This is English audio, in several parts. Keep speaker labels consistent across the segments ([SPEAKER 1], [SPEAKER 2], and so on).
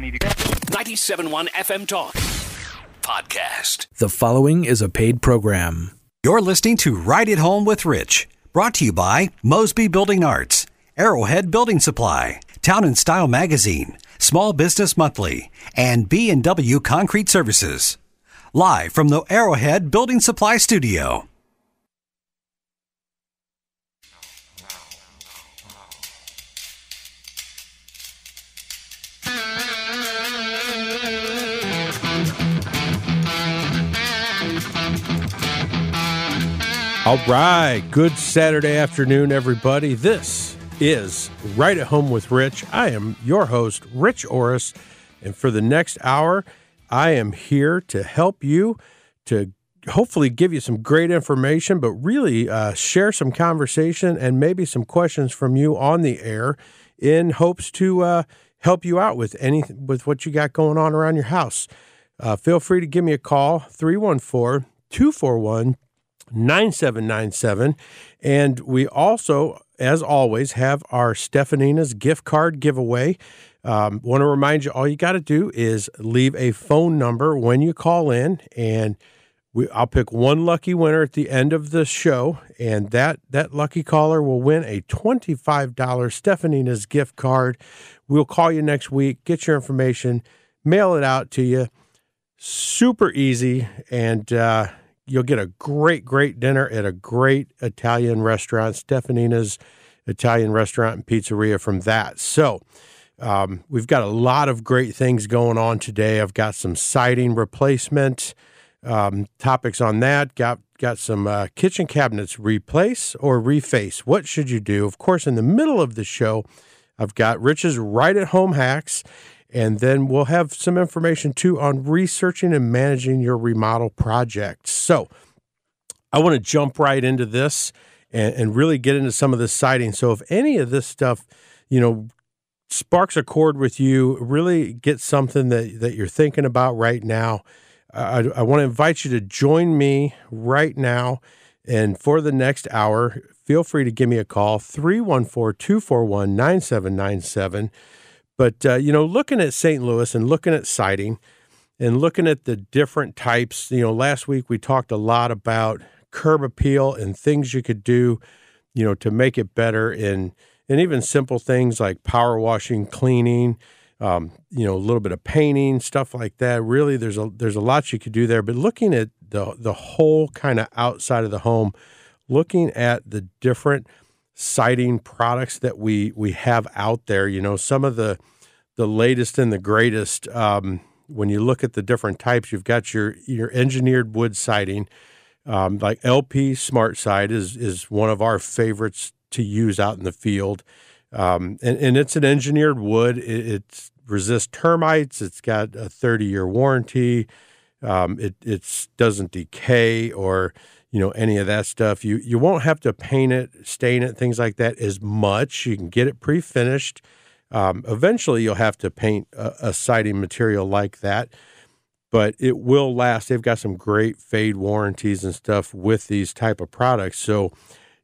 [SPEAKER 1] 97.1 FM Talk Podcast.
[SPEAKER 2] The following is a paid program.
[SPEAKER 3] You're listening to Right at Home with Rich, brought to you by Mosby Building Arts, Arrowhead Building Supply, Town and Style Magazine, Small Business Monthly, and B&W Concrete Services. Live from the Arrowhead Building Supply Studio.
[SPEAKER 4] All right. Good Saturday afternoon, everybody. This is Right at Home with Rich. I am your host, Rich Orris. And for the next hour, I am here to help you to hopefully give you some great information, but really uh, share some conversation and maybe some questions from you on the air in hopes to uh, help you out with any with what you got going on around your house. Uh, feel free to give me a call, 314 241 9797. And we also, as always, have our Stefanina's gift card giveaway. Um, Want to remind you, all you got to do is leave a phone number when you call in, and we, I'll pick one lucky winner at the end of the show, and that that lucky caller will win a twenty-five dollars Stefanina's gift card. We'll call you next week, get your information, mail it out to you. Super easy, and uh, you'll get a great, great dinner at a great Italian restaurant, Stefanina's Italian restaurant and pizzeria from that. So, um, we've got a lot of great things going on today. I've got some siding replacement um, topics on that. Got got some uh, kitchen cabinets replace or reface. What should you do? Of course, in the middle of the show, I've got Rich's right at home hacks. And then we'll have some information too on researching and managing your remodel project. So I want to jump right into this and, and really get into some of this siding. So if any of this stuff, you know, sparks a chord with you, really get something that, that you're thinking about right now, I, I want to invite you to join me right now. And for the next hour, feel free to give me a call, 314 241 9797. But, uh, you know, looking at St. Louis and looking at siding and looking at the different types, you know, last week we talked a lot about curb appeal and things you could do, you know, to make it better and, and even simple things like power washing, cleaning, um, you know, a little bit of painting, stuff like that. Really, there's a there's a lot you could do there. But looking at the the whole kind of outside of the home, looking at the different siding products that we we have out there, you know, some of the the latest and the greatest. Um, when you look at the different types, you've got your your engineered wood siding, um, like LP Smart Side is is one of our favorites to use out in the field. Um, and, and it's an engineered wood. It, it resists termites. It's got a 30 year warranty. Um, it it doesn't decay or you know any of that stuff. You you won't have to paint it, stain it, things like that as much. You can get it pre finished. Um, eventually, you'll have to paint a, a siding material like that, but it will last. They've got some great fade warranties and stuff with these type of products. So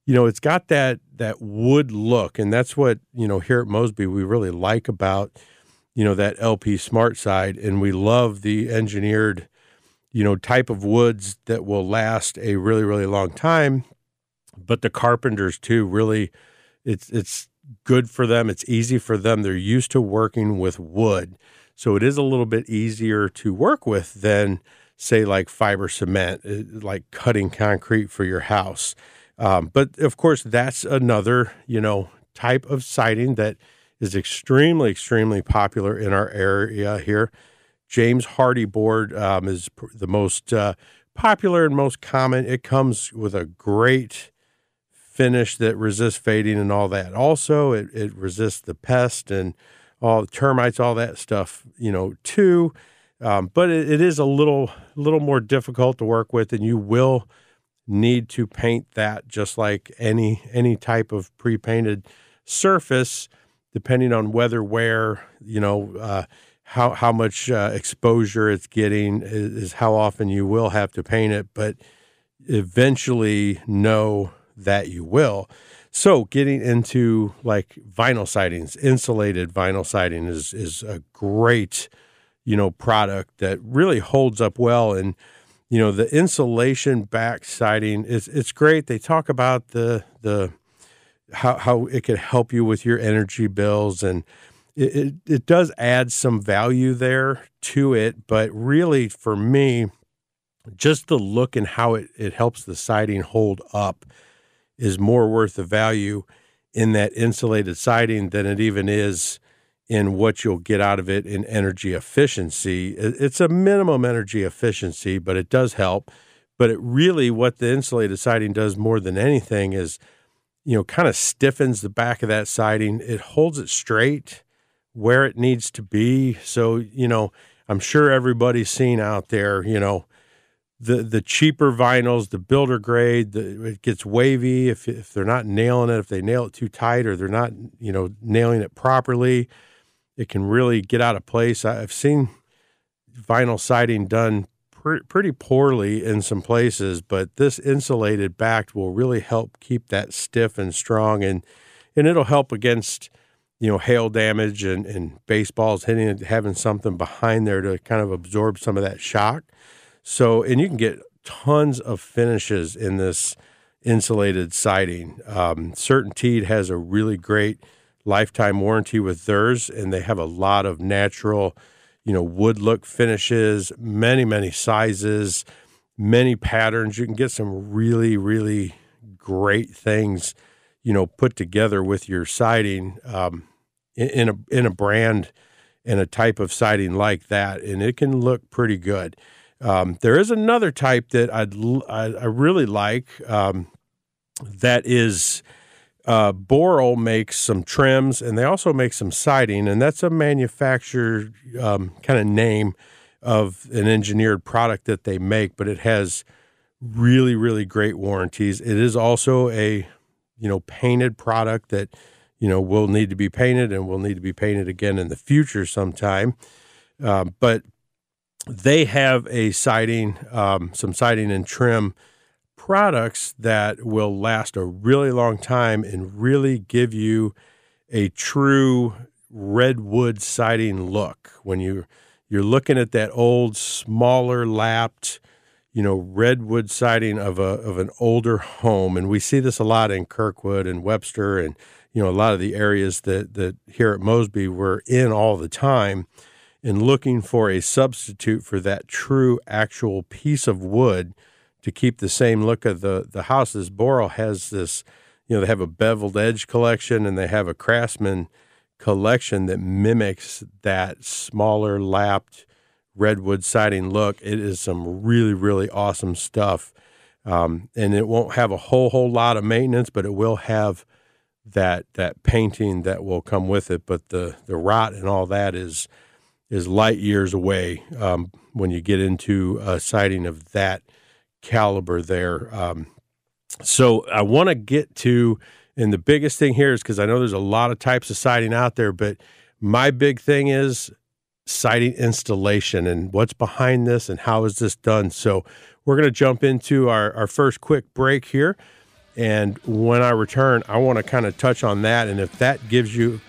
[SPEAKER 4] you know, it's got that that wood look, and that's what you know here at Mosby we really like about you know that LP Smart side, and we love the engineered you know type of woods that will last a really really long time. But the carpenters too, really, it's it's good for them. It's easy for them. They're used to working with wood, so it is a little bit easier to work with than say like fiber cement, eh, like cutting concrete for your house. Um, but of course, that's another you know type of siding that is extremely extremely popular in our area here. James Hardie board um, is the most uh, popular and most common. It comes with a great finish that resists fading and all that. Also, it, it resists the pest and all the termites, all that stuff, you know, too. Um, but it, it is a little little more difficult to work with, and you will need to paint that just like any any type of pre-painted surface, depending on whether, where, you know, uh, how how much uh, exposure it's getting is, is how often you will have to paint it, but eventually know that you will. So getting into like vinyl sidings, insulated vinyl siding is is a great, you know, product that really holds up well and you know the insulation back siding is it's great. They talk about the the how how it could help you with your energy bills and it, it, it does add some value there to it, but really for me, just the look and how it, it helps the siding hold up is more worth the value in that insulated siding than it even is in what you'll get out of it in energy efficiency. It's a minimum energy efficiency, but it does help. But it really, what the insulated siding does more than anything is, you know, kind of stiffens the back of that siding. It holds it straight where it needs to be. So, you know, I'm sure everybody's seen out there, you know, the the cheaper vinyls, the builder grade, the, it gets wavy if if they're not nailing it, if they nail it too tight or they're not, you know, nailing it properly, it can really get out of place. I've seen vinyl siding done pre- pretty poorly in some places, but this insulated backed will really help keep that stiff and strong and and it'll help against you know hail damage and, and baseballs hitting it having something behind there to kind of absorb some of that shock so, and you can get tons of finishes in this insulated siding. Um, CertainTeed has a really great lifetime warranty with theirs, and they have a lot of natural, you know, wood look finishes, many, many sizes, many patterns. You can get some really, really great things, you know, put together with your siding um, in, in a in a brand and a type of siding like that, and it can look pretty good. Um, there is another type that I'd I, I really like. Um, that is uh, Boral makes some trims, and they also make some siding, and that's a manufacturer um, kind of name of an engineered product that they make, but it has really really great warranties. It is also a you know painted product that you know will need to be painted and will need to be painted again in the future sometime. Uh, but they have a siding, um, some siding and trim products that will last a really long time and really give you a true redwood siding look when you you're looking at that old smaller lapped you know redwood siding of a of an older home and we see this a lot in Kirkwood and Webster and you know a lot of the areas that that here at Mosby we're in all the time in looking for a substitute for that true actual piece of wood to keep the same look of the the houses. Boral has this, you know, they have a beveled edge collection and they have a craftsman collection that mimics that smaller lapped redwood siding look. It is some really really awesome stuff, um, and it won't have a whole whole lot of maintenance, but it will have that that painting that will come with it. But the the rot and all that is is light years away um, when you get into a siding of that caliber there. Um, so I want to get to, and the biggest thing here is because I know there's a lot of types of siding out there, but my big thing is siding installation and what's behind this and how is this done. So we're going to jump into our, our first quick break here. And when I return, I want to kind of touch on that. And if that gives you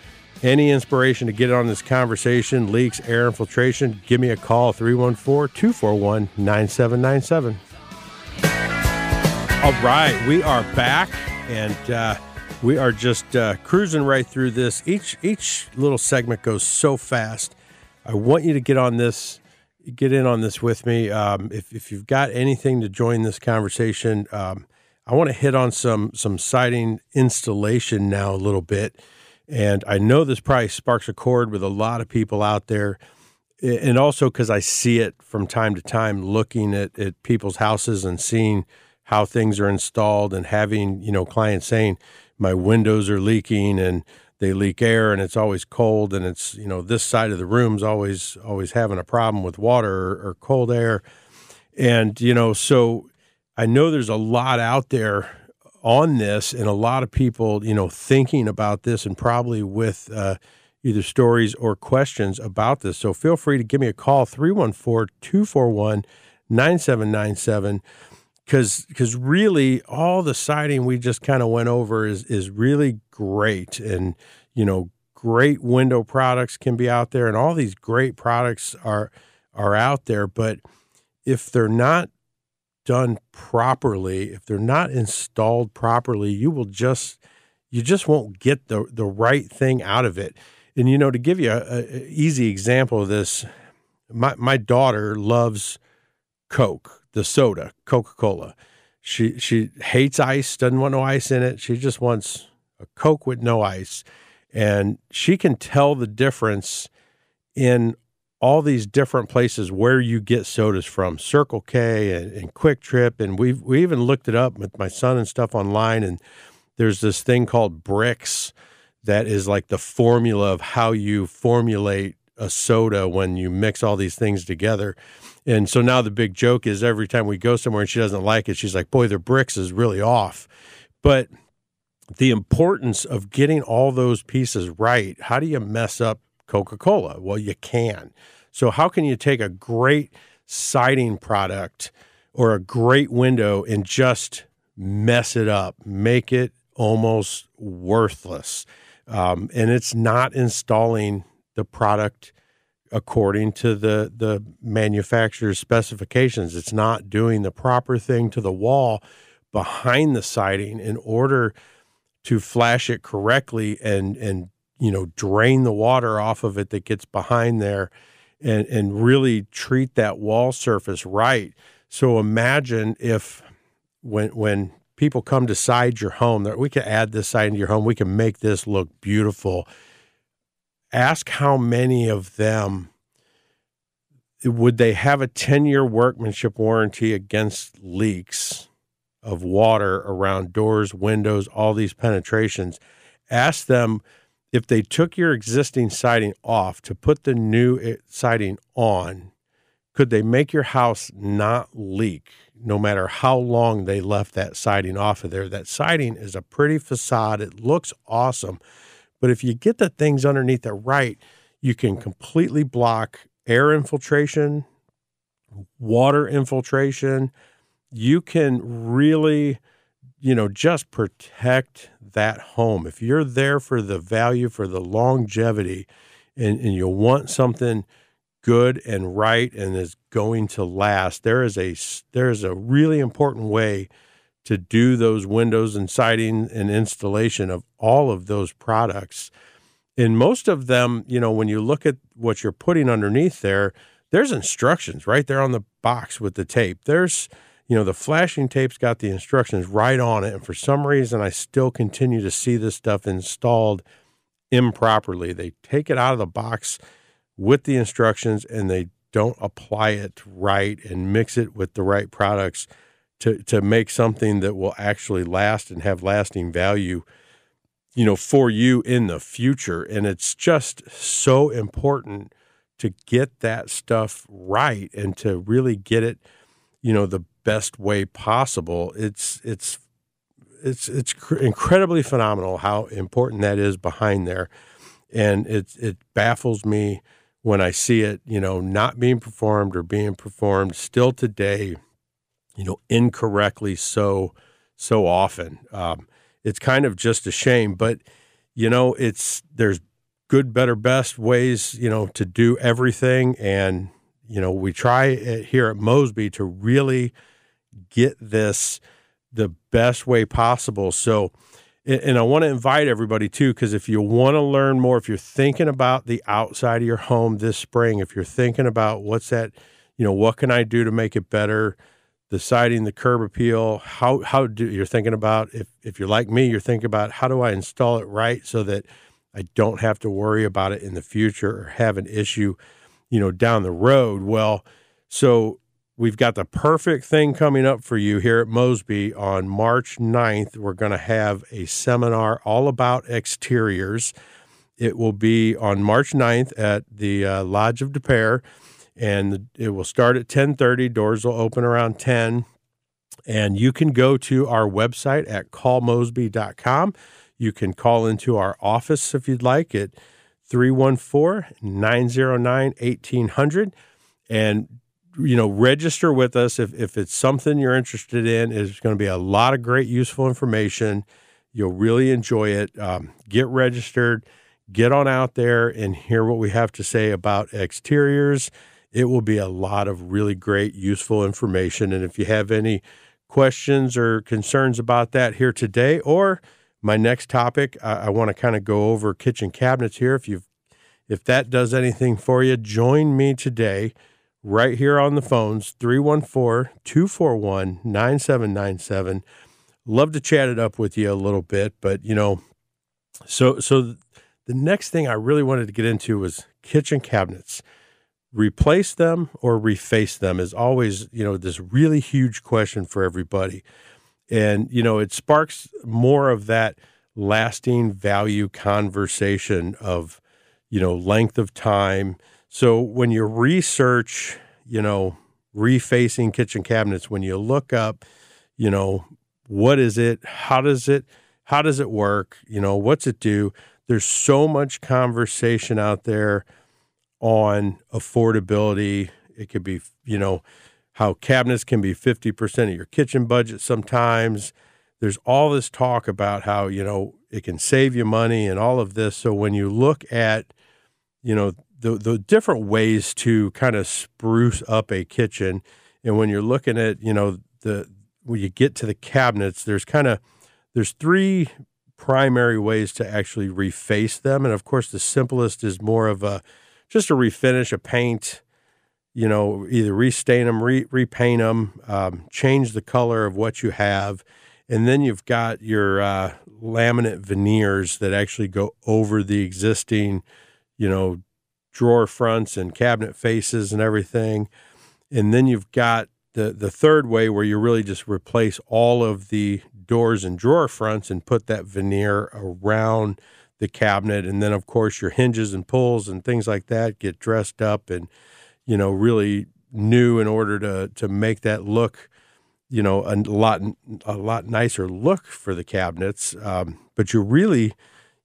[SPEAKER 4] any inspiration to get on this conversation, leaks, air infiltration, give me a call 314 241 9797. All right, we are back and uh, we are just uh, cruising right through this. Each each little segment goes so fast. I want you to get on this, get in on this with me. Um, if, if you've got anything to join this conversation, um, I want to hit on some some siding installation now a little bit. And I know this probably sparks a chord with a lot of people out there. And also because I see it from time to time looking at, at people's houses and seeing how things are installed and having, you know, clients saying, my windows are leaking and they leak air and it's always cold and it's you know this side of the room's always always having a problem with water or, or cold air. And you know so i know there's a lot out there on this and a lot of people you know thinking about this and probably with uh, either stories or questions about this. So feel free to give me a call 314-241-9797 because because really all the siding we just kind of went over is is really great. And you know great window products can be out there and all these great products are are out there. But if they're not done properly if they're not installed properly you will just you just won't get the the right thing out of it. And you know to give you a, easy example of this my my daughter loves coke the soda, Coca Cola. She she hates ice, doesn't want no ice in it. She just wants a Coke with no ice, and she can tell the difference in all these different places where you get sodas from, Circle K and, and QuikTrip, and we we even looked it up with my son and stuff online, and there's this thing called Brix that is like the formula of how you formulate a soda when you mix all these things together. And so now the big joke is every time we go somewhere and she doesn't like it, she's like, boy, the Brix is really off. But the importance of getting all those pieces right, how do you mess up Coca Cola? Well, you can. So, how can you take a great siding product or a great window and just mess it up, make it almost worthless? Um, and it's not installing the product according to the the manufacturer's specifications. It's not doing the proper thing to the wall behind the siding in order to flash it correctly and and you know drain the water off of it that gets behind there and and really treat that wall surface right. So imagine if when when people come to side your home that we can add this side into your home, we can make this look beautiful ask how many of them would they have a 10 year workmanship warranty against leaks of water around doors, windows, all these penetrations. Ask them if they took your existing siding off to put the new eh, siding on, could they make your house not leak no matter how long they left that siding off of there? That siding is a pretty facade, it looks awesome but if you get the things underneath it right, you can completely block air infiltration, water infiltration. You can really, you know, just protect that home. If you're there for the value, for the longevity, and, and you want something good and right and is going to last, there is a there is a really important way to do those windows and siding and installation of all of those products. And most of them, you know, when you look at what you're putting underneath there, there's instructions right there on the box with the tape. There's, you know, the flashing tape's got the instructions right on it. And for some reason, I still continue to see this stuff installed improperly. They take it out of the box with the instructions and they don't apply it right and mix it with the right products to to make something that will actually last and have lasting value you know for you in the future. And it's just so important to get that stuff right and to really get it you know the best way possible. It's it's it's it's incredibly phenomenal how important that is behind there. And it it baffles me when i see it you know not being performed or being performed still today you know, incorrectly so so often. Um, it's kind of just a shame, but you know, it's there's good, better, best ways, you know, to do everything, and you know, we try here at Mosby to really get this the best way possible. So, and I want to invite everybody too, because if you want to learn more, if you're thinking about the outside of your home this spring, if you're thinking about what's that, you know, what can I do to make it better? The siding, the curb appeal, how how do you're thinking about if if you're like me, you're thinking about how do I install it right so that I don't have to worry about it in the future or have an issue, you know, down the road. Well, so we've got the perfect thing coming up for you here at Mosby on March 9th. We're going to have a seminar all about exteriors. It will be on March 9th at the uh, Lodge of Des Peres, and it will start at 10:30. Doors will open around 10, and you can go to our website at callmosby.com. You can call into our office if you'd like at 314 909 1800 and you know register with us if, if it's something you're interested in it's going to be a lot of great useful information you'll really enjoy it um, get registered get on out there and hear what we have to say about exteriors it will be a lot of really great useful information. And if you have any questions or concerns about that here today or my next topic i, I want to kind of go over kitchen cabinets here. If you've if that does anything for you join me today right here on the phones 314-241-9797 love to chat it up with you a little bit but you know so so the next thing i really wanted to get into was kitchen cabinets replace them or reface them is always you know this really huge question for everybody and you know it sparks more of that lasting value conversation of you know length of time so when you research, you know, refacing kitchen cabinets, when you look up, you know, what is it? How does it how does it work? You know, what's it do? There's so much conversation out there on affordability. It could be, you know, how cabinets can be 50% of your kitchen budget sometimes. There's all this talk about how, you know, it can save you money and all of this. So when you look at, you know, the the different ways to kind of spruce up a kitchen. And when you're looking at, you know, the when you get to the cabinets, there's kind of there's three primary ways to actually reface them. And of course, the simplest is more of a just a refinish, a paint, you know, either restain them, re, repaint them, um, change the color of what you have. And then you've got your uh, laminate veneers that actually go over the existing, you know, drawer fronts and cabinet faces and everything. And then you've got the the third way where you really just replace all of the doors and drawer fronts and put that veneer around the cabinet and then of course your hinges and pulls and things like that get dressed up and you know really new in order to to make that look you know a lot a lot nicer look for the cabinets. Um, but you really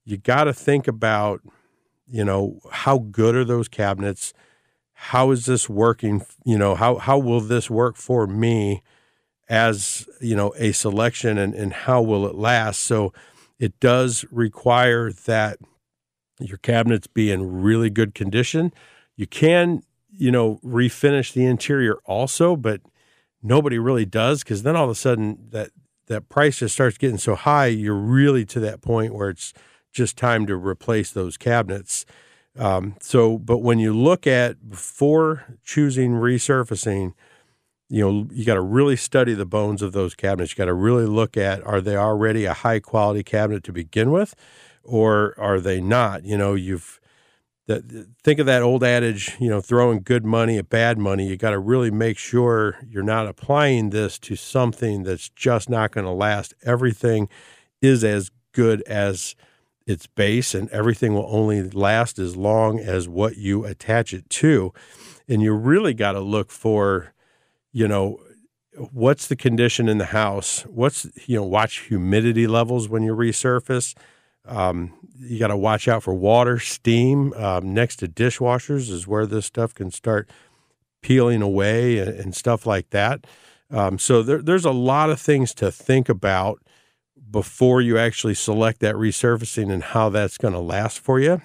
[SPEAKER 4] you got to think about you know how good are those cabinets? How is this working you know how how will this work for me as you know a selection and, and how will it last? So it does require that your cabinets be in really good condition you can you know refinish the interior also but nobody really does because then all of a sudden that that price just starts getting so high you're really to that point where it's just time to replace those cabinets. Um, so, but when you look at before choosing resurfacing, you know, you got to really study the bones of those cabinets. You got to really look at are they already a high quality cabinet to begin with, or are they not? You know, you've think of that old adage, you know, throwing good money at bad money. You got to really make sure you're not applying this to something that's just not going to last. Everything is as good as its base, and everything will only last as long as what you attach it to. And you really got to look for, you know, what's the condition in the house? What's, you know, watch humidity levels when you resurface. Um, you got to watch out for water, steam. Um, next to dishwashers is where this stuff can start peeling away and, and stuff like that. Um, so there, there's a lot of things to think about before you actually select that resurfacing and how that's going to last for you.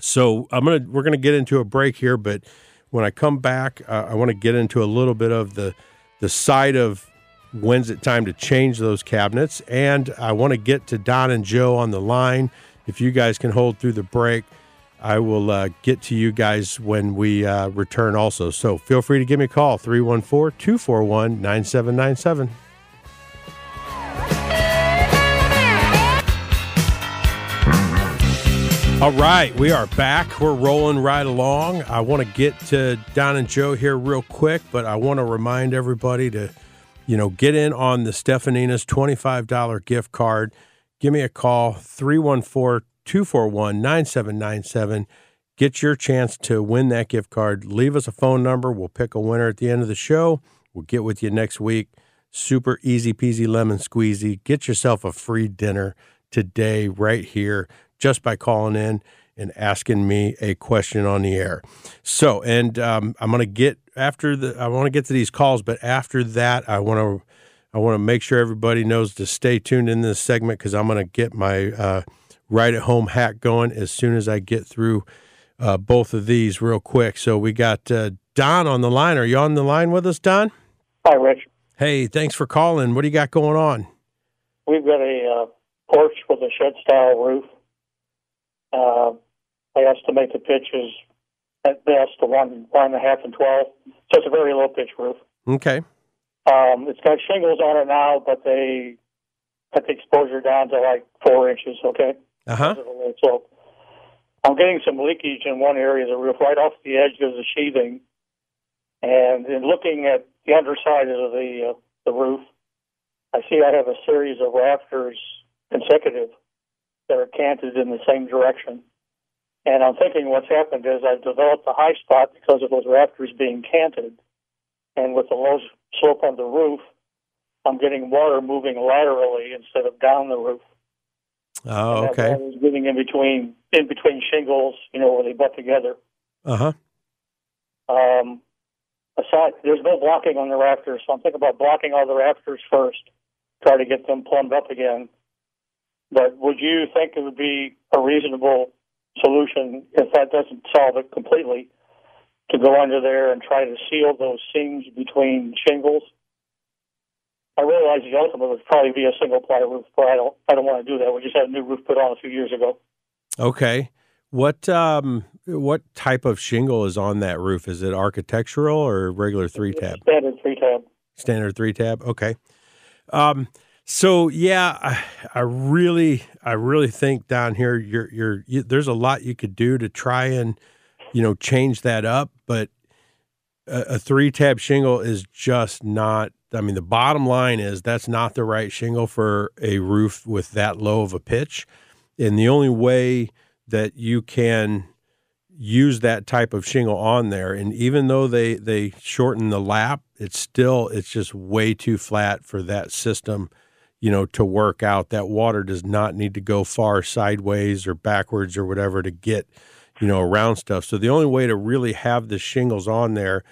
[SPEAKER 4] So I'm gonna we're gonna get into a break here, but when I come back, uh, I want to get into a little bit of the the side of when's it time to change those cabinets, and I want to get to Don and Joe on the line. If you guys can hold through the break, I will uh, get to you guys when we uh, return also. So feel free to give me a call 314 241 9797. All right, we are back. We're rolling right along. I want to get to Don and Joe here real quick, but I want to remind everybody to, you know, get in on the Stefanina's $25 gift card. Give me a call, 314 241 9797. Get your chance to win that gift card. Leave us a phone number. We'll pick a winner at the end of the show. We'll get with you next week. Super easy peasy lemon squeezy. Get yourself a free dinner today, right here just by calling in and asking me a question on the air. So, and um, I'm going to get after the I want to get to these calls, but after that, I want to I want to make sure everybody knows to stay tuned in this segment because I'm going to get my uh, right at home hack going as soon as I get through uh, both of these real quick. So we got uh, Don on the line. Are you on the line with us, Don?
[SPEAKER 5] Hi, Rich.
[SPEAKER 4] Hey, thanks for calling. What do you got going on?
[SPEAKER 5] We've got a uh, porch with a shed style roof. Uh, I estimate the pitch is at best a one, one and a half and 12. So it's a very low pitch roof.
[SPEAKER 4] Okay.
[SPEAKER 5] Um, it's got shingles on it now, but they cut the exposure down to like four inches, okay?
[SPEAKER 4] Uh huh.
[SPEAKER 5] Because of the low slope. I'm getting some leakage in one area of the roof, right off the edge of the sheathing. And in looking at the underside of the uh, the roof, I see I have a series of rafters consecutive that are canted in the same direction. And I'm thinking what's happened is I've developed a high spot because of those rafters being canted. And with the low slope on the roof, I'm getting water moving laterally instead of down the roof.
[SPEAKER 4] Oh,
[SPEAKER 5] And
[SPEAKER 4] okay.
[SPEAKER 5] water is moving in between in between shingles, you know, where they butt together.
[SPEAKER 4] Uh huh.
[SPEAKER 5] Um, aside, there's no blocking on the rafters, so I'm thinking about blocking all the rafters first, try to get them plumbed up again. But would you think it would be a reasonable solution if that doesn't solve it completely to go under there and try to seal those seams between shingles? I realize the ultimate would probably be a single ply roof, but I don't. I don't want to do that. We just had a new roof put on a few years ago.
[SPEAKER 4] Okay. What um what type of shingle is on that roof? Is it architectural or regular three tab?
[SPEAKER 5] Standard three tab.
[SPEAKER 4] Standard three tab. Okay. Um so yeah, I, I really I really think down here you're you're you, there's a lot you could do to try and you know change that up, but a, a three tab shingle is just not I mean the bottom line is that's not the right shingle for a roof with that low of a pitch. And the only way that you can use that type of shingle on there and even though they they shorten the lap it's still it's just way too flat for that system you know to work out that water does not need to go far sideways or backwards or whatever to get you know around stuff so the only way to really have the shingles on there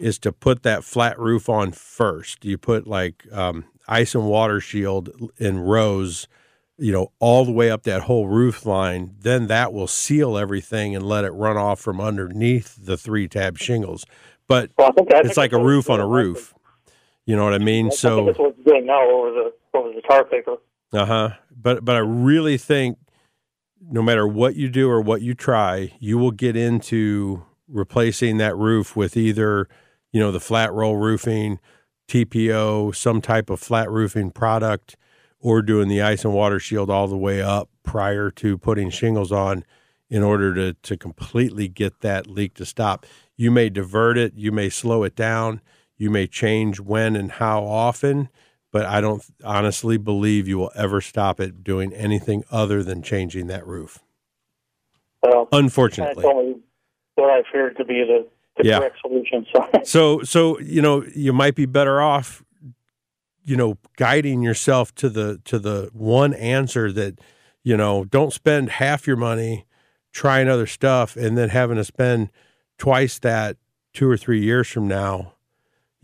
[SPEAKER 4] is to put that flat roof on first you put like um, ice and water shield in rows you know, all the way up that whole roof line, then that will seal everything and let it run off from underneath the three tab shingles. But
[SPEAKER 5] Well, I think, I
[SPEAKER 4] it's like a roof on a roof. You know what I mean?
[SPEAKER 5] I
[SPEAKER 4] So,
[SPEAKER 5] that's what it's doing now over the over the tar paper.
[SPEAKER 4] uh huh. But but I really think no matter what you do or what you try, you will get into replacing that roof with either you know the flat roll roofing, TPO, some type of flat roofing product, or doing the ice and water shield all the way up prior to putting shingles on in order to to completely get that leak to stop. You may divert it, you may slow it down, you may change when and how often, but I don't honestly believe you will ever stop it doing anything other than changing that roof.
[SPEAKER 5] Of
[SPEAKER 4] Unfortunately.
[SPEAKER 5] me what I feared to be the, the
[SPEAKER 4] Yeah.
[SPEAKER 5] correct solution. So
[SPEAKER 4] So so you know, you might be better off you know, guiding yourself to the to the one answer that you know, don't spend half your money trying other stuff and then having to spend twice that 2 or 3 years from now.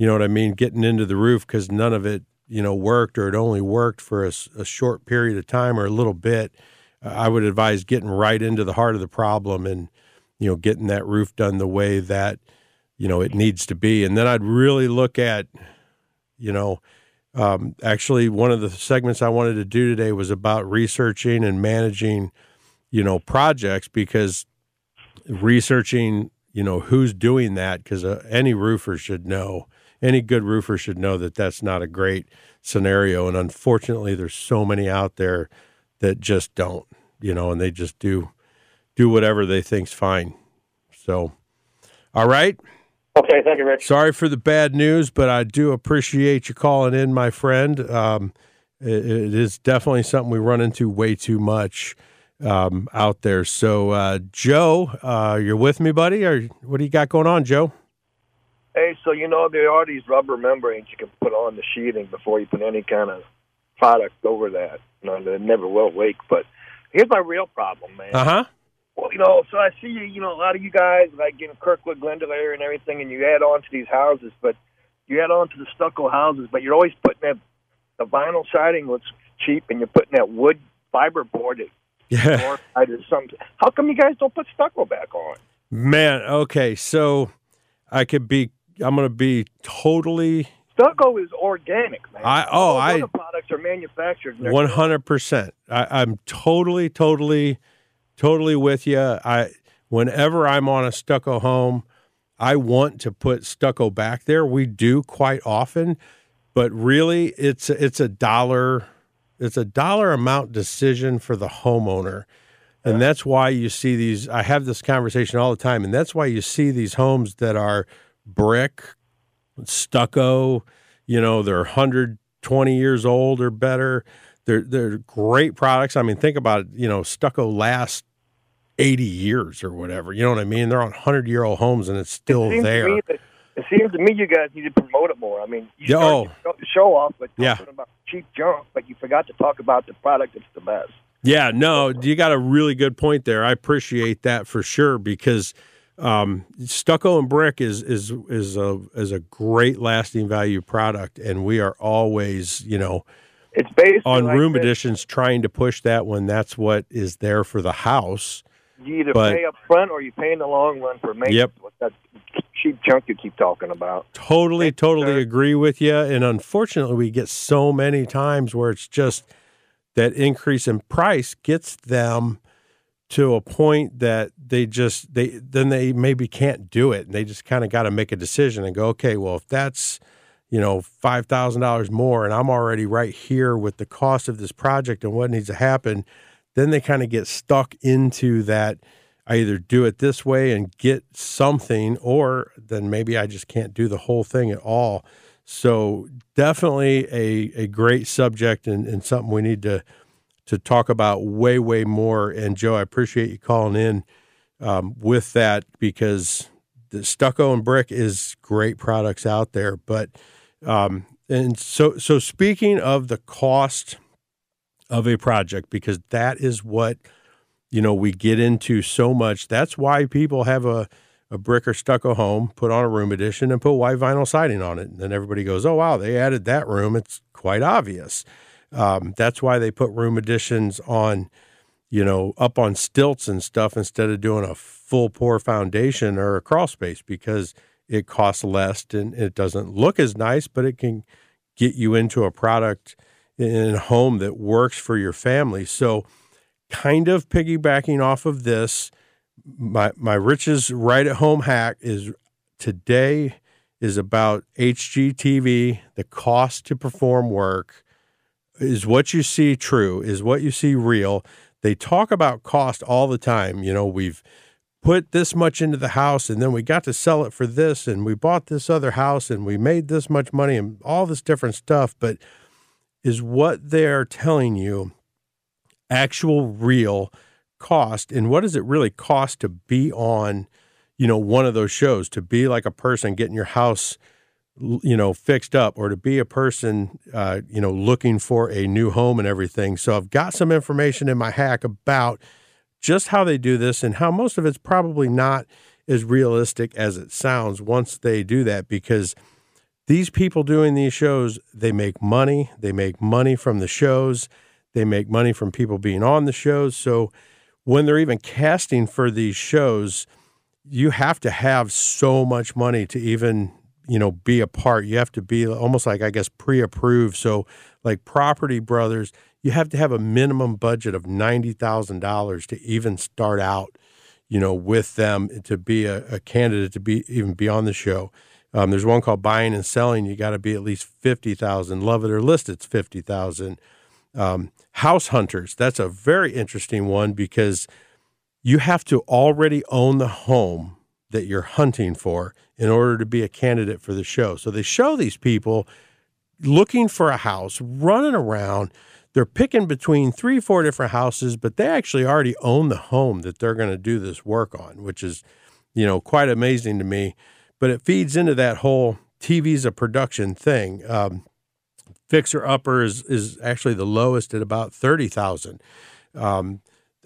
[SPEAKER 4] You know what I mean? Getting into the roof cuz none of it, you know, worked or it only worked for a, a short period of time or a little bit. I would advise getting right into the heart of the problem and you know, getting that roof done the way that you know it needs to be and then i'd really look at you know um, actually one of the segments i wanted to do today was about researching and managing you know projects because researching you know who's doing that because uh, any roofer should know any good roofer should know that that's not a great scenario and unfortunately there's so many out there that just don't you know and they just do do whatever they think's fine. So, all right.
[SPEAKER 5] Okay, thank you, Rich.
[SPEAKER 4] Sorry for the bad news, but I do appreciate you calling in, my friend. Um, it, it is definitely something we run into way too much um, out there. So, uh, Joe, uh, you're with me, buddy, or what do you got going on, Joe?
[SPEAKER 6] Hey, so you know there are these rubber membranes you can put on the sheathing before you put any kind of product over that. You know, they never will wake. But here's my real problem, man.
[SPEAKER 4] Uh huh.
[SPEAKER 6] Well, you know, so I see you, you know, a lot of you guys like in Kirkwood, Glendale and everything, and you add on to these houses, but you add on to the stucco houses, but you're always putting that the vinyl siding looks cheap, and you're putting that wood fiber board that
[SPEAKER 4] Yeah.
[SPEAKER 6] something. How come you guys don't put stucco back on?
[SPEAKER 4] Man, okay. So I could be, I'm going to be totally
[SPEAKER 6] Stucco is organic, man.
[SPEAKER 4] I- oh,
[SPEAKER 6] All
[SPEAKER 4] I-
[SPEAKER 6] products are manufactured.
[SPEAKER 4] One hundred percent. I'm totally, totally, totally with you. I whenever I'm on a stucco home, I want to put stucco back there. We do quite often, but really, it's it's a dollar, it's a dollar amount decision for the homeowner, and that's why you see these. I have this conversation all the time, and that's why you see these homes that are brick, stucco. You know, they're 120 years old or better. They're they're great products. I mean, think about it. You know, stucco lasts 80 years or whatever. You know what I mean? They're on 100 year old homes and it's still
[SPEAKER 6] it
[SPEAKER 4] there.
[SPEAKER 6] That, it seems to me you guys need to promote it more. I mean, you
[SPEAKER 4] oh.
[SPEAKER 6] show- off with
[SPEAKER 4] Yeah.
[SPEAKER 6] about cheap junk, but you forgot to talk about the product that's the best.
[SPEAKER 4] Yeah, no, you got a really good point there. I appreciate that for sure because um, stucco and brick is is is a is a great lasting value product, and we are always you know
[SPEAKER 6] It's based
[SPEAKER 4] on
[SPEAKER 6] like
[SPEAKER 4] room
[SPEAKER 6] this.
[SPEAKER 4] additions trying to push that when that's what is there for the house.
[SPEAKER 6] You either
[SPEAKER 4] but-
[SPEAKER 6] pay up front or you pay in the long run for maintenance.
[SPEAKER 4] Yep.
[SPEAKER 6] With that cheap junk you keep talking about.
[SPEAKER 4] Totally, totally
[SPEAKER 6] sir.
[SPEAKER 4] agree with you. And unfortunately, we get so many times where it's just that increase in price gets them to a point that they just they then they maybe can't do it, and they just kind of got to make a decision and go, okay, well, if that's you know five thousand dollars more, and I'm already right here with the cost of this project and what needs to happen, then they kind of get stuck into that. I either do it this way and get something, or then maybe I just can't do the whole thing at all. So definitely a, a great subject and, and something we need to to talk about way way more. And Joe, I appreciate you calling in um, with that because the stucco and brick is great products out there. But um, and so so speaking of the cost of a project, because that is what you know we get into so much. That's why people have a a brick or stucco home, put on a room addition, and put white vinyl siding on it. And then everybody goes, "Oh wow, they added that room." It's quite obvious. Um, that's why they put room additions on, you know, up on stilts and stuff instead of doing a full pour foundation or a crawl space because it costs less and it doesn't look as nice, but it can get you into a product in a home that works for your family. So, kind of piggybacking off of this, my my Rich's right at home hack is today is about HGTV, the cost to perform work is what you see true, is what you see real. They talk about cost all the time. You know, we've put this much into the house and then we got to sell it for this and we bought this other house and we made this much money and all this different stuff, but is what they're telling you actual real cost and what does it really cost to be on you know one of those shows to be like a person getting your house you know fixed up or to be a person uh, you know looking for a new home and everything. So i've got some information in my hack about just how they do this and how most of it's probably not as realistic as it sounds once they do that because these people doing these shows they make money. They make money from the shows. They make money from people being on the shows. So when they're even casting for these shows you have to have so much money to even you know be a part. You have to be almost like i guess pre-approved. So like property brothers you have to have a minimum budget of $90000 to even start out you know with them to be a, a candidate to be even be on the show. Um, there's one called buying and selling. You got to be at least 50000 love it or list it's 50000 um, house hunters that's a very interesting one because you have to already own the home that you're hunting for in order to be a candidate for the show. So they show these people looking for a house, running around. They're picking between three, four different houses, but they actually already own the home that they're going to do this work on, which is, you know, quite amazing to me. But it feeds into that whole TV's a production thing. Um, Fixer Upper is, is actually the lowest at about 30,000. Um,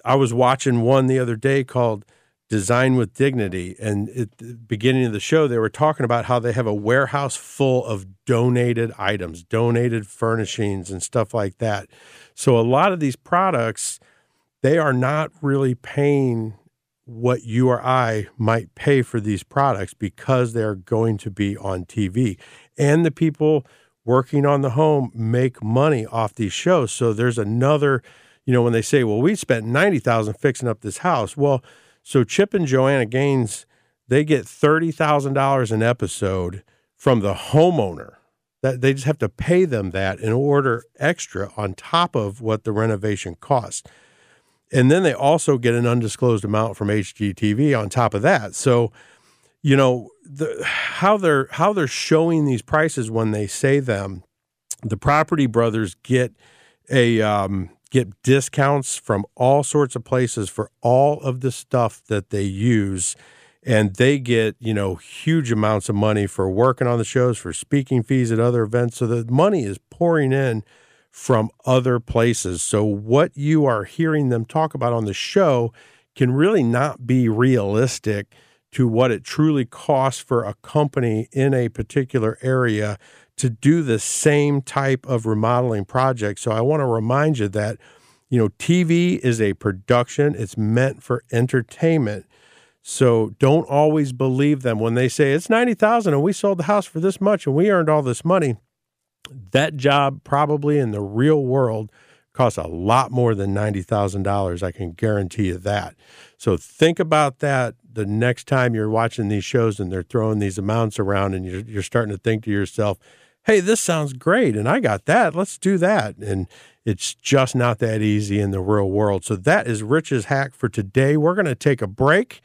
[SPEAKER 4] I was watching one the other day called Design with Dignity. And at the beginning of the show, they were talking about how they have a warehouse full of donated items, donated furnishings, and stuff like that. So a lot of these products, they are not really paying what you or I might pay for these products because they're going to be on TV. And the people working on the home make money off these shows. So there's another, you know, when they say, well, we spent 90,000 fixing up this house. Well, so Chip and Joanna Gaines, they get $30,000 an episode from the homeowner. That they just have to pay them that in order extra on top of what the renovation costs. And then they also get an undisclosed amount from HGTV on top of that. So, you know, the, how they're how they're showing these prices when they say them, the property brothers get a um, get discounts from all sorts of places for all of the stuff that they use and they get you know huge amounts of money for working on the shows for speaking fees at other events. So the money is pouring in from other places. So what you are hearing them talk about on the show can really not be realistic to what it truly costs for a company in a particular area to do the same type of remodeling project. So I want to remind you that, you know, TV is a production, it's meant for entertainment. So don't always believe them when they say it's 90,000 and we sold the house for this much and we earned all this money. That job probably in the real world costs a lot more than $90,000. I can guarantee you that. So think about that the next time you're watching these shows and they're throwing these amounts around and you're, you're starting to think to yourself, hey, this sounds great and I got that. Let's do that. And it's just not that easy in the real world. So that is Rich's hack for today. We're going to take a break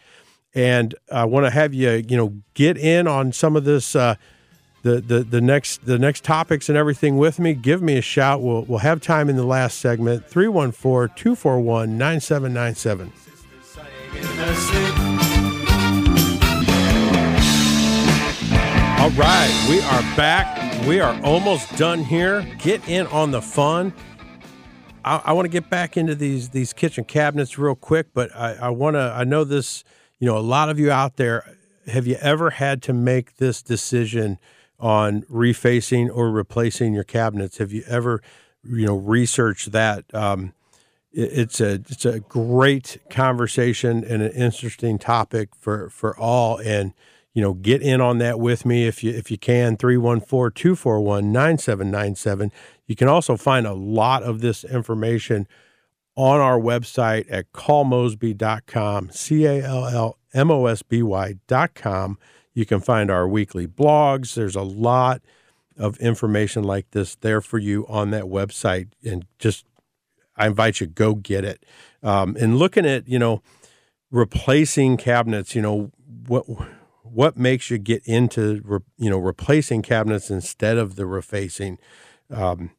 [SPEAKER 4] and I want to have you, you know, get in on some of this uh, the, the the next the next topics and everything with me, give me a shout. We'll we'll have time in the last segment. 314-241-9797. All right, we are back we are almost done here. Get in on the fun. I, I want to get back into these these kitchen cabinets real quick, but I, I want to. I know this. You know, a lot of you out there. Have you ever had to make this decision on refacing or replacing your cabinets? Have you ever, you know, researched that? Um, it, it's a it's a great conversation and an interesting topic for for all and you know, get in on that with me if you if you can 314-241-9797. You can also find a lot of this information on our website at callmosby.com, C A L L M O S B Y.com. You can find our weekly blogs. There's a lot of information like this there for you on that website. And just, I invite you, go get it. Um, and looking at, you know, replacing cabinets, you know, what what makes you get into re, you know replacing cabinets instead of the refacing? Um,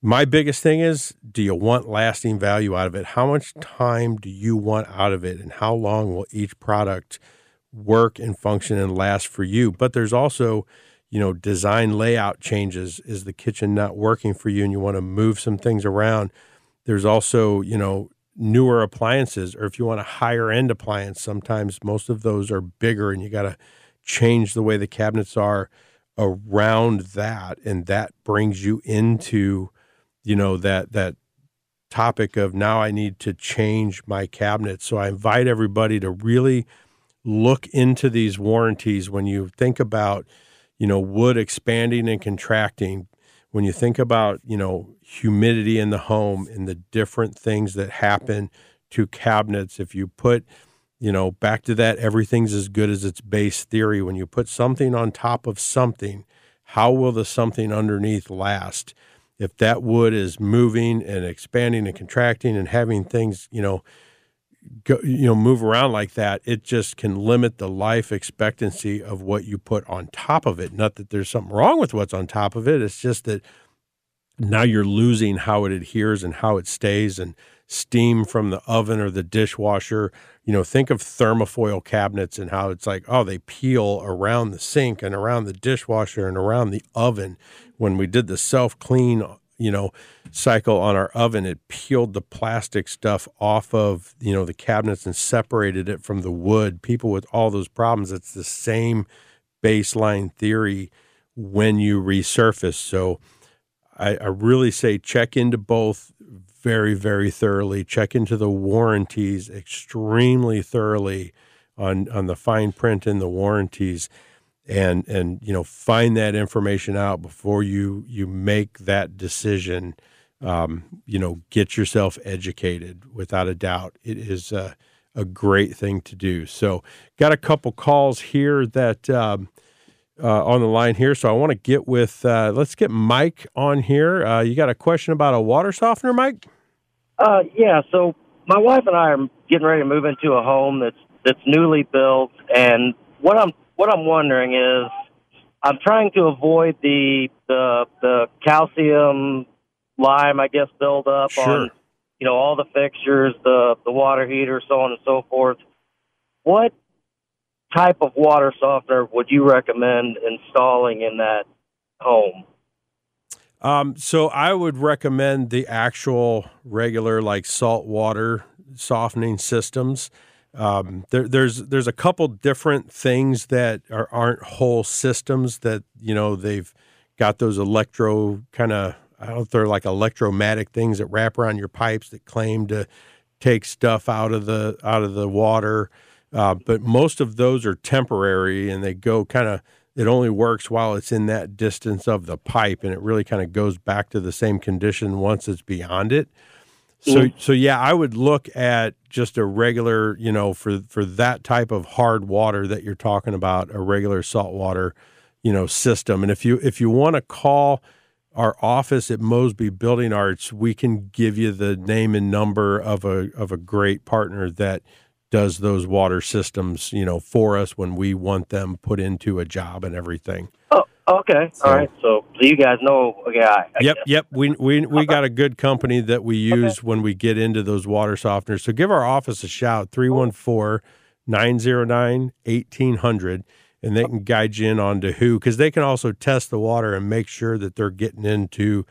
[SPEAKER 4] my biggest thing is do you want lasting value out of it? How much time do you want out of it? And how long will each product work and function and last for you? But there's also, you know, design layout changes. Is the kitchen not working for you and you want to move some things around? There's also, you know, newer appliances or if you want a higher end appliance sometimes most of those are bigger and you got to change the way the cabinets are around that and that brings you into you know that that topic of now I need to change my cabinet. So I invite everybody to really look into these warranties when you think about you know wood expanding and contracting when you think about you know humidity in the home and the different things that happen to cabinets if you put you know back to that everything's as good as its base theory. When you put something on top of something how will the something underneath last? If that wood is moving and expanding and contracting and having things you know go, you know, move around like that, it just can limit the life expectancy of what you put on top of it. Not that there's something wrong with what's on top of it. It's just that now you're losing how it adheres and how it stays and steam from the oven or the dishwasher. You know, think of thermofoil cabinets and how it's like, oh, they peel around the sink and around the dishwasher and around the oven. When we did the self clean, you know, cycle on our oven, it peeled the plastic stuff off of, you know, the cabinets and separated it from the wood. People with all those problems, it's the same baseline theory when you resurface. So I, I really say check into both very, very thoroughly. Check into the warranties extremely thoroughly on on the fine print in the warranties, and and you know find that information out before you you make that decision. Um, you know, get yourself educated. Without a doubt, it is a, a great thing to do. So, got a couple calls here that. Um, uh, on the line here. So I want to get with, uh, let's get Mike on here. Uh, you got a question about a water softener, Mike?
[SPEAKER 7] Uh, yeah. So my wife and I are getting ready to move into a home that's that's newly built, and what I'm what I'm wondering is, I'm trying to avoid the the the calcium lime, I guess, buildup
[SPEAKER 4] Sure.
[SPEAKER 7] on you know all the fixtures, the the water heater, so on and so forth. What type of water softener would you recommend installing in that home?
[SPEAKER 4] Um, so I would recommend the actual regular like salt water softening systems. Um, there, there's there's a couple different things that are, aren't whole systems that you know they've got those electro kind of I don't know if they're like electromatic things that wrap around your pipes that claim to take stuff out of the out of the water. Uh, but most of those are temporary and they go kind of it only works while it's in that distance of the pipe and it really kind of goes back to the same condition once it's beyond it so so yeah i would look at just a regular you know for for that type of hard water that you're talking about a regular salt water you know system and if you if you want to call our office at Mosby Building Arts, we can give you the name and number of a of a great partner that does those water systems, you know, for us when we want them put into a job and everything.
[SPEAKER 7] Oh, okay,
[SPEAKER 4] So-
[SPEAKER 7] all right. So, so you guys know a guy. I
[SPEAKER 4] Yep,
[SPEAKER 7] guess.
[SPEAKER 4] yep. We we we got a good company that we use when we get into those water softeners. So give our office a shout 314-909-1800 and they can guide you in on to who cuz they can also test the water and make sure that they're getting into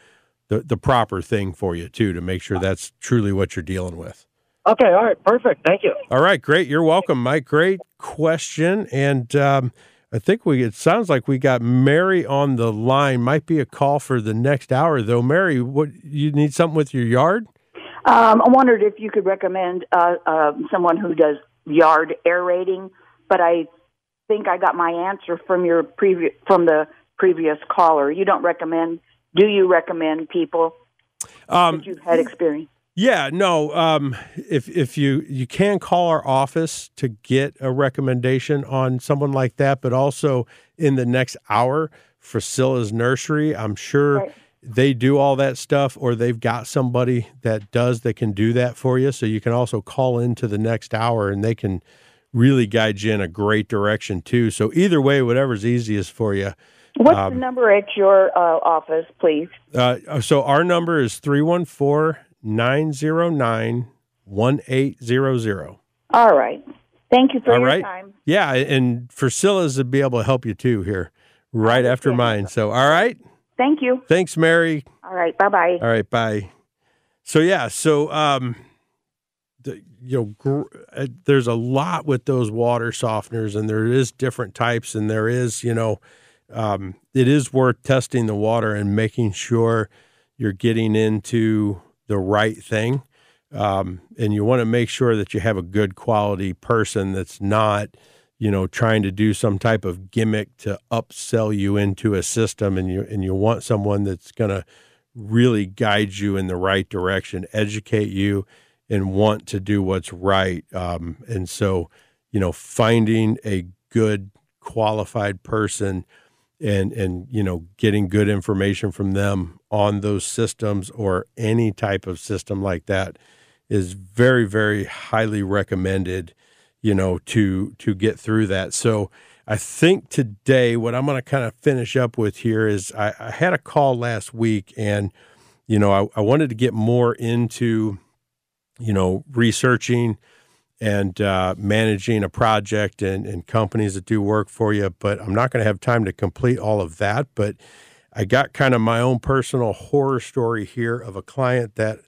[SPEAKER 4] the the proper thing for you too to make sure that's truly what you're dealing with.
[SPEAKER 7] Okay, all right, perfect. Thank you.
[SPEAKER 4] All right, great. You're welcome, Mike. Great question. And um, I think we it sounds like we got Mary on the line. Might be a call for the next hour though. Mary, what you need something with your yard?
[SPEAKER 8] Um, I wondered if you could recommend uh, uh, someone who does yard aerating, but I think I got my answer from your previous from the previous caller. You don't recommend? Do you recommend people
[SPEAKER 4] Um,
[SPEAKER 8] that you've had experience?
[SPEAKER 4] Yeah, no. Um, if if you you can call our office to get a recommendation on someone like that, but also in the next hour, Priscilla's Nursery, I'm sure
[SPEAKER 8] Right.
[SPEAKER 4] they do all that stuff, or they've got somebody that does that can do that for you. So you can also call into the next hour, and they can really guide you in a great direction too. So either way, whatever's easiest for you.
[SPEAKER 8] What's
[SPEAKER 4] um,
[SPEAKER 8] the number at your uh, office, please?
[SPEAKER 4] Uh, so our number is 314 909 1800.
[SPEAKER 8] All right. Thank you for
[SPEAKER 4] All
[SPEAKER 8] your
[SPEAKER 4] right.
[SPEAKER 8] time.
[SPEAKER 4] Yeah, and Priscilla's to be able to help you too here, right after mine. So, all right.
[SPEAKER 8] Thank you.
[SPEAKER 4] Thanks, Mary.
[SPEAKER 8] All right. Bye bye.
[SPEAKER 4] All right, bye. So yeah, so um, the, you know, gr- uh, there's a lot with those water softeners, and there is different types, and there is, you know, um, it is worth testing the water and making sure you're getting into the right thing. Um, and you want to make sure that you have a good quality person that's not, you know, trying to do some type of gimmick to upsell you into a system, and you and you want someone that's going to really guide you in the right direction, educate you, and want to do what's right. Um, and so, you know, finding a good qualified person and and you know getting good information from them on those systems or any type of system like that is very very highly recommended you know to to get through that. So i think today what i'm going to kind of finish up with here is I, I, had a call last week and you know I, I wanted to get more into you know researching and uh, managing a project and, and companies that do work for you but i'm not going to have time to complete all of that but i got kind of my own personal horror story here of a client that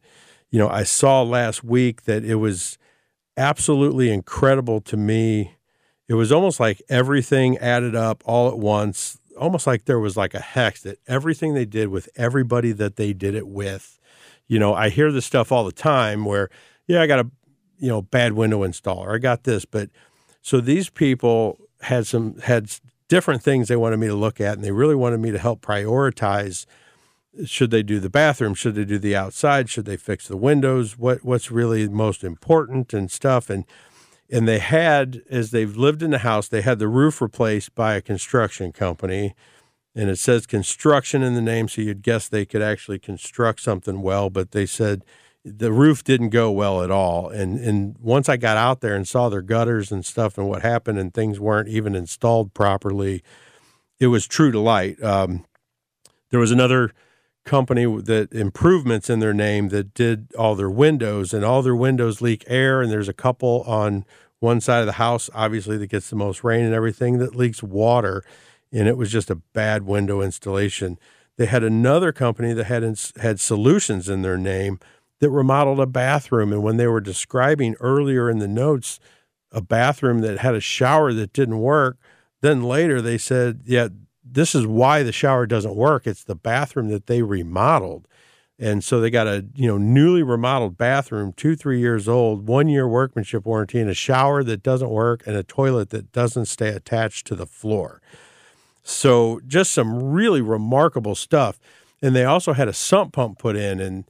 [SPEAKER 4] you know, I saw last week that it was absolutely incredible to me. It was almost like everything added up all at once, almost like there was like a hex that everything they did with everybody that they did it with. You know, I hear this stuff all the time where, yeah, I got a, you know, bad window installer. I got this, but so these people had some had different things they wanted me to look at and they really wanted me to help prioritize should they do the bathroom? Should they do the outside? Should they fix the windows? What what's really most important and stuff? And and they had, as they've lived in the house, they had the roof replaced by a construction company. And it says construction in the name, so you'd guess they could actually construct something well, but they said the roof didn't go well at all. And and once I got out there and saw their gutters and stuff and what happened, and things weren't even installed properly, it was true to light. Um, there was another company that improvements in their name that did all their windows and all their windows leak air and there's a couple on one side of the house obviously that gets the most rain and everything that leaks water and it was just a bad window installation they had another company that had had solutions in their name that remodeled a bathroom and when they were describing earlier in the notes a bathroom that had a shower that didn't work then later they said yeah this is why the shower doesn't work. It's the bathroom that they remodeled. And so they got a you know newly remodeled bathroom, two three years old, one year workmanship warranty, and a shower that doesn't work, and a toilet that doesn't stay attached to the floor. So just some really remarkable stuff. And they also had a sump pump put in, and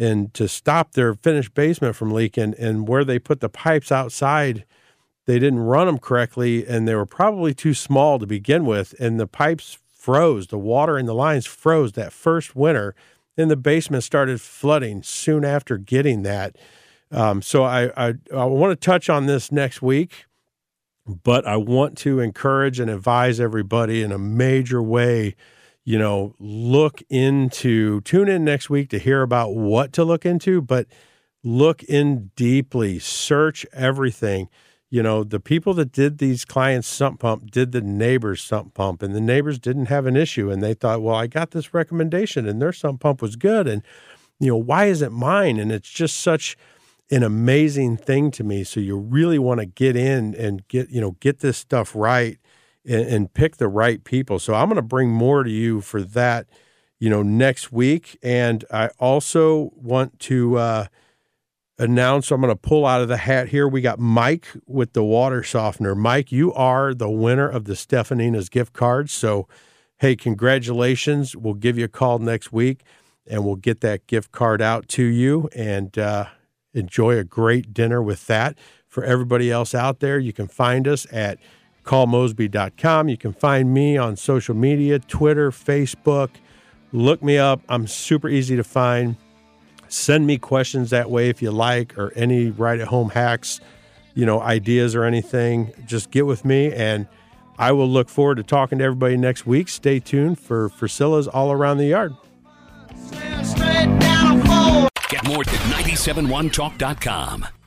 [SPEAKER 4] and to stop their finished basement from leaking, and where they put the pipes outside they didn't run them correctly and they were probably too small to begin with and the pipes froze. The water in the lines froze that first winter and the basement started flooding soon after getting that. Um, so I, I, I want to touch on this next week but i want to encourage and advise everybody in a major way you know look into tune in next week to hear about what to look into but look in deeply search everything you know, the people that did these clients' sump pump did the neighbor's sump pump, and the neighbors didn't have an issue. And they thought, well, I got this recommendation, and their sump pump was good. And, you know, why is it mine? And it's just such an amazing thing to me. So you really want to get in and get, you know, get this stuff right and, and pick the right people. So I'm going to bring more to you for that, you know, next week. And I also want to, uh, announce I'm going to pull out of the hat here. We got Mike with the water softener. Mike, you are the winner of the Stefanina's gift cards. So, hey, congratulations. We'll give you a call next week and we'll get that gift card out to you and uh, enjoy a great dinner with that. For everybody else out there, you can find us at callmosby.com. You can find me on social media Twitter, Facebook. Look me up. I'm super easy to find. Send me questions that way if you like, or any right at home hacks, you know, ideas or anything. Just get with me and I will look forward to talking to everybody next week. Stay tuned for Priscilla's All Around the Yard.
[SPEAKER 1] Get more at 971talk.com.